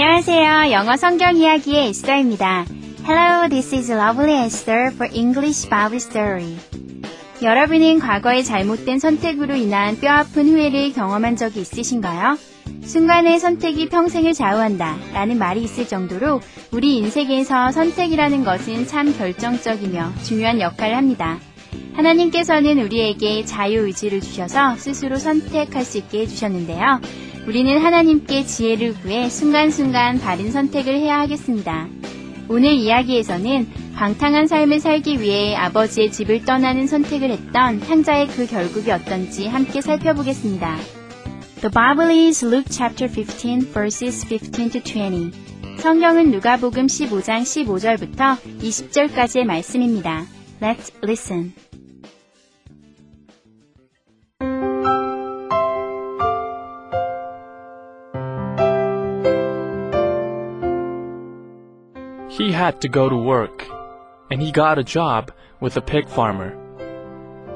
안녕하세요. 영어 성경 이야기의 에스더입니다. Hello, this is Lovely Esther for English Bible Story. 여러분은 과거의 잘못된 선택으로 인한 뼈아픈 후회를 경험한 적이 있으신가요? 순간의 선택이 평생을 좌우한다 라는 말이 있을 정도로 우리 인생에서 선택이라는 것은 참 결정적이며 중요한 역할을 합니다. 하나님께서는 우리에게 자유의지를 주셔서 스스로 선택할 수 있게 해주셨는데요. 우리는 하나님께 지혜를 구해 순간순간 바른 선택을 해야 하겠습니다. 오늘 이야기에서는 방탕한 삶을 살기 위해 아버지의 집을 떠나는 선택을 했던 탕자의 그 결국이 어떤지 함께 살펴보겠습니다. The Bible is Luke chapter 15 verses 15 to 20. 성경은 누가복음 15장 15절부터 20절까지의 말씀입니다. Let's listen. He had to go to work, and he got a job with a pig farmer.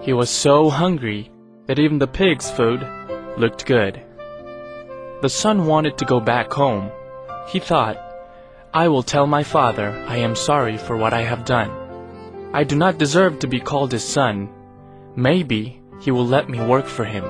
He was so hungry that even the pig's food looked good. The son wanted to go back home. He thought, I will tell my father I am sorry for what I have done. I do not deserve to be called his son. Maybe he will let me work for him.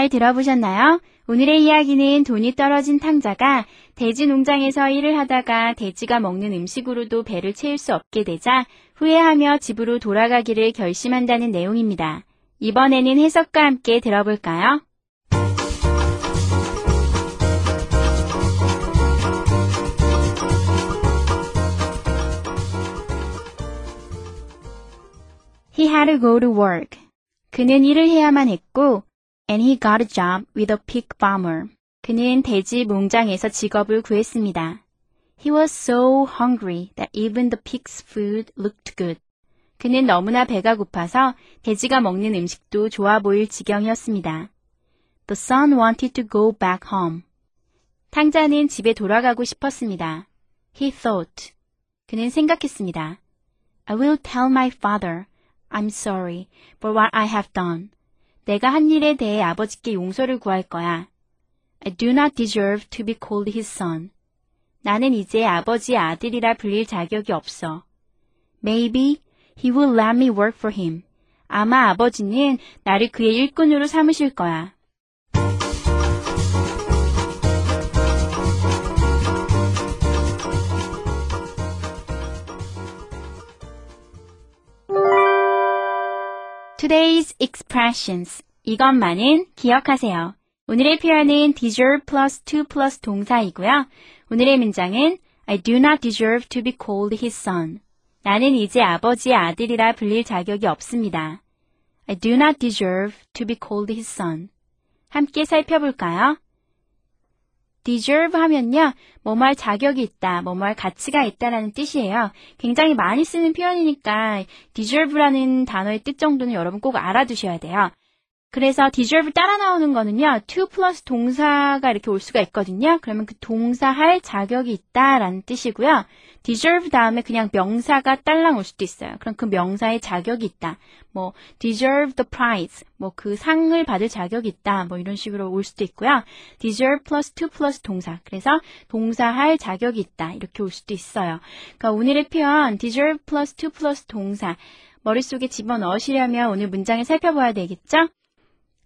잘 들어보셨나요? 오늘의 이야기는 돈이 떨어진 탕자가 돼지 농장에서 일을 하다가 돼지가 먹는 음식으로도 배를 채울 수 없게 되자 후회하며 집으로 돌아가기를 결심한다는 내용입니다. 이번에는 해석과 함께 들어볼까요? He had to. 그는 일을 해야만 했고 and he got a job with a pig farmer. 그는 돼지 농장에서 직업을 구했습니다. He was so hungry that even the pig's food looked good. 그는 너무나 배가 고파서 돼지가 먹는 음식도 좋아 보일 지경이었습니다. The son wanted to go back home. 탕자는 집에 돌아가고 싶었습니다. He thought. 그는 생각했습니다. I will tell my father I'm sorry for what I have done. 내가 한 일에 대해 아버지께 용서를 구할 거야. I do not deserve to be called his son. 나는 이제 아버지의 아들이라 불릴 자격이 없어. Maybe he will let me work for him. 아마 아버지는 나를 그의 일꾼으로 삼으실 거야. Today's expressions. 이것만은 기억하세요. 오늘의 표현은 deserve plus to plus 동사이고요. 오늘의 문장은 I do not deserve to be called his son. 나는 이제 아버지의 아들이라 불릴 자격이 없습니다. I do not deserve to be called his son. 함께 살펴볼까요? Deserve 하면요, 뭐뭐 할 자격이 있다, 뭐뭐 할 가치가 있다라는 뜻이에요. 굉장히 많이 쓰는 표현이니까 deserve라는 단어의 뜻 정도는 여러분 꼭 알아두셔야 돼요. 그래서 deserve 따라 나오는 거는요, to 플러스 동사가 이렇게 올 수가 있거든요. 그러면 그 동사 할 자격이 있다라는 뜻이고요. deserve 다음에 그냥 명사가 딸랑 올 수도 있어요. 그럼 그 명사의 자격이 있다. 뭐 deserve the prize, 뭐 그 상을 받을 자격이 있다. 뭐 이런 식으로 올 수도 있고요. deserve 플러스 to 플러스 동사. 그래서 동사 할 자격이 있다. 이렇게 올 수도 있어요. 그러니까 오늘의 표현 deserve 플러스 to 플러스 동사. 머릿속에 집어넣으시려면 오늘 문장을 살펴봐야 되겠죠?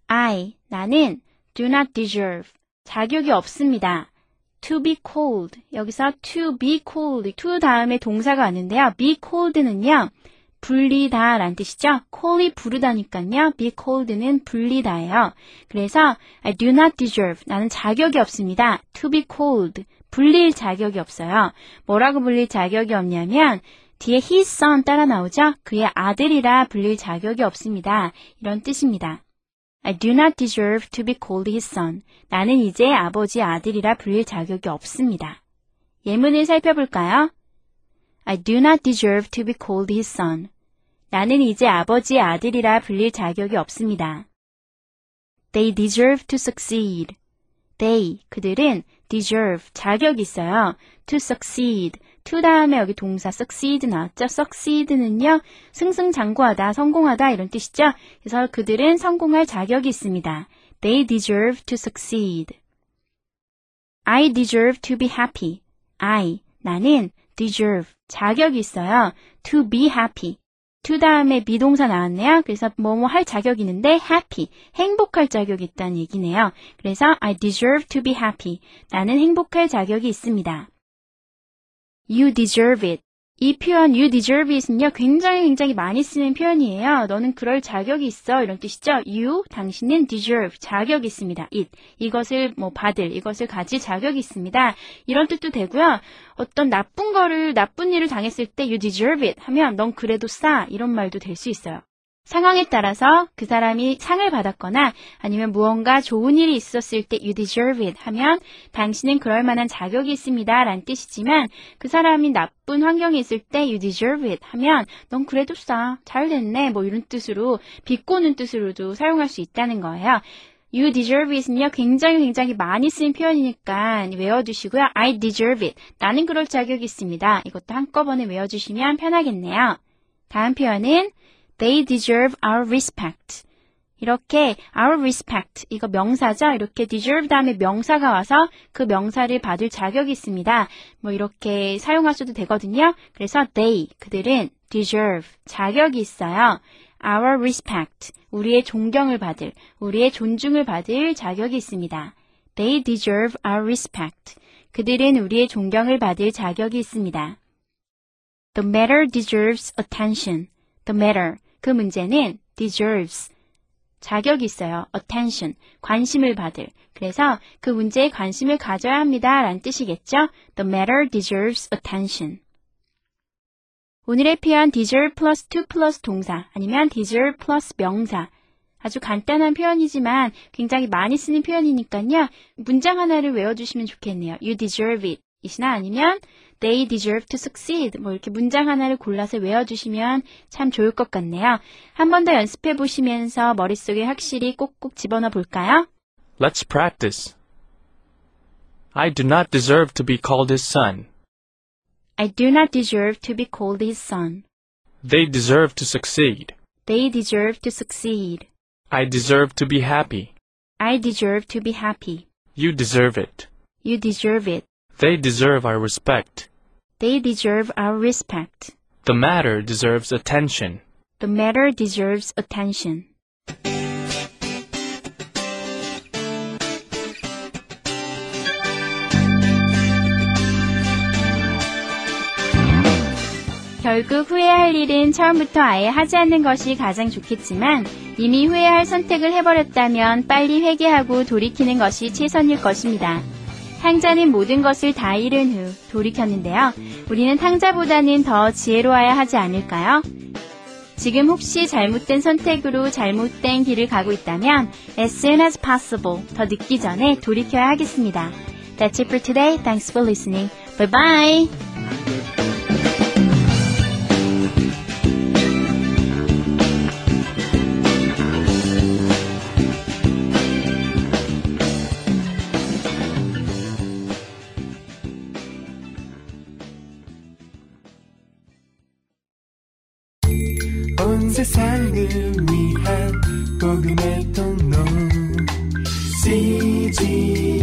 I, 나는 do not deserve, 자격이 없습니다. to be called, 여기서 to be called, to 다음에 동사가 왔는데요. be called는요, 불리다 라는 뜻이죠. call이 부르다니까요. be called는 불리다예요. 그래서 I do not deserve, 나는 자격이 없습니다. to be called, 불릴 자격이 없어요. 뭐라고 불릴 자격이 없냐면 뒤에 his son 따라 나오죠? 그의 아들이라 불릴 자격이 없습니다. 이런 뜻입니다. I do not deserve to be called his son. 나는 이제 아버지 아들이라 불릴 자격이 없습니다. 예문을 살펴볼까요? I do not deserve to be called his son. 나는 이제 아버지의 아들이라 불릴 자격이 없습니다. They deserve to succeed. They, 그들은 deserve, 자격이 있어요. to succeed. to 다음에 여기 동사 succeed 나왔죠? succeed는요, 승승장구하다, 성공하다 이런 뜻이죠? 그래서 그들은 성공할 자격이 있습니다. They deserve to succeed. I deserve to be happy. I, 나는 deserve, 자격이 있어요. to be happy. To 다음에 비동사 나왔네요. 그래서 뭐뭐 할 자격이 있는데 happy, 행복할 자격이 있다는 얘기네요. 그래서 I deserve to be happy. 나는 행복할 자격이 있습니다. You deserve it. 이 표현 you deserve it은요 굉장히 굉장히 많이 쓰는 표현이에요. 너는 그럴 자격이 있어 이런 뜻이죠. You 당신은 deserve 자격이 있습니다. it 이것을 뭐 받을 이것을 가질 자격이 있습니다. 이런 뜻도 되고요. 어떤 나쁜 거를 나쁜 일을 당했을 때 you deserve it 하면 넌 그래도 싸 이런 말도 될 수 있어요. 상황에 따라서 그 사람이 상을 받았거나 아니면 무언가 좋은 일이 있었을 때 you deserve it 하면 당신은 그럴 만한 자격이 있습니다 라는 뜻이지만 그 사람이 나쁜 환경에 있을 때 you deserve it 하면 넌 그래도 싸, 잘 됐네 뭐 이런 뜻으로 비꼬는 뜻으로도 사용할 수 있다는 거예요. You deserve it은요, 굉장히 굉장히 많이 쓰인 표현이니까 외워두시고요. I deserve it. 나는 그럴 자격이 있습니다. 이것도 한꺼번에 외워주시면 편하겠네요. 다음 표현은 They deserve our respect. 이렇게 our respect 이거 명사죠. 이렇게 deserve 다음에 명사가 와서 그 명사를 받을 자격이 있습니다. 뭐 이렇게 사용하셔도 되거든요. 그래서 they 그들은 deserve 자격이 있어요. our respect 우리의 존경을 받을 우리의 존중을 받을 자격이 있습니다. They deserve our respect. 그들은 우리의 존경을 받을 자격이 있습니다. The matter deserves attention. The matter 그 문제는 deserves 자격이 있어요. attention 관심을 받을. 그래서 그 문제에 관심을 가져야 합니다. 라는 뜻이겠죠? The matter deserves attention. 오늘의 표현 deserve plus to plus 동사 아니면 deserve plus 명사 아주 간단한 표현이지만 굉장히 많이 쓰는 표현이니까요. 문장 하나를 외워주시면 좋겠네요. You deserve it. 이시나 아니면 they deserve to succeed. 뭐 이렇게 문장 하나를 골라서 외워주시면 참 좋을 것 같네요. 한 번 더 연습해 보시면서 머릿속에 확실히 꼭꼭 집어넣어 볼까요? Let's practice. I do not deserve to be called his son. I do not deserve to be called his son. They deserve to succeed. They deserve to succeed. I deserve to be happy. I deserve to be happy. You deserve it. You deserve it. They deserve our respect. They deserve our respect. The matter deserves attention. The matter deserves attention. 결국 후회할 일은 처음부터 아예 하지 않는 것이 가장 좋겠지만 이미 후회할 선택을 해버렸다면 빨리 회개하고 돌이키는 것이 최선일 것입니다. 탕자는 모든 것을 다 잃은 후 돌이켰는데요. 우리는 탕자보다는 더 지혜로워야 하지 않을까요? 지금 혹시 잘못된 선택으로 잘못된 길을 가고 있다면 as soon as possible 더 늦기 전에 돌이켜야 하겠습니다. That's it for today. Thanks for listening. Bye bye. 세상을 위한 복음의 통로. CGM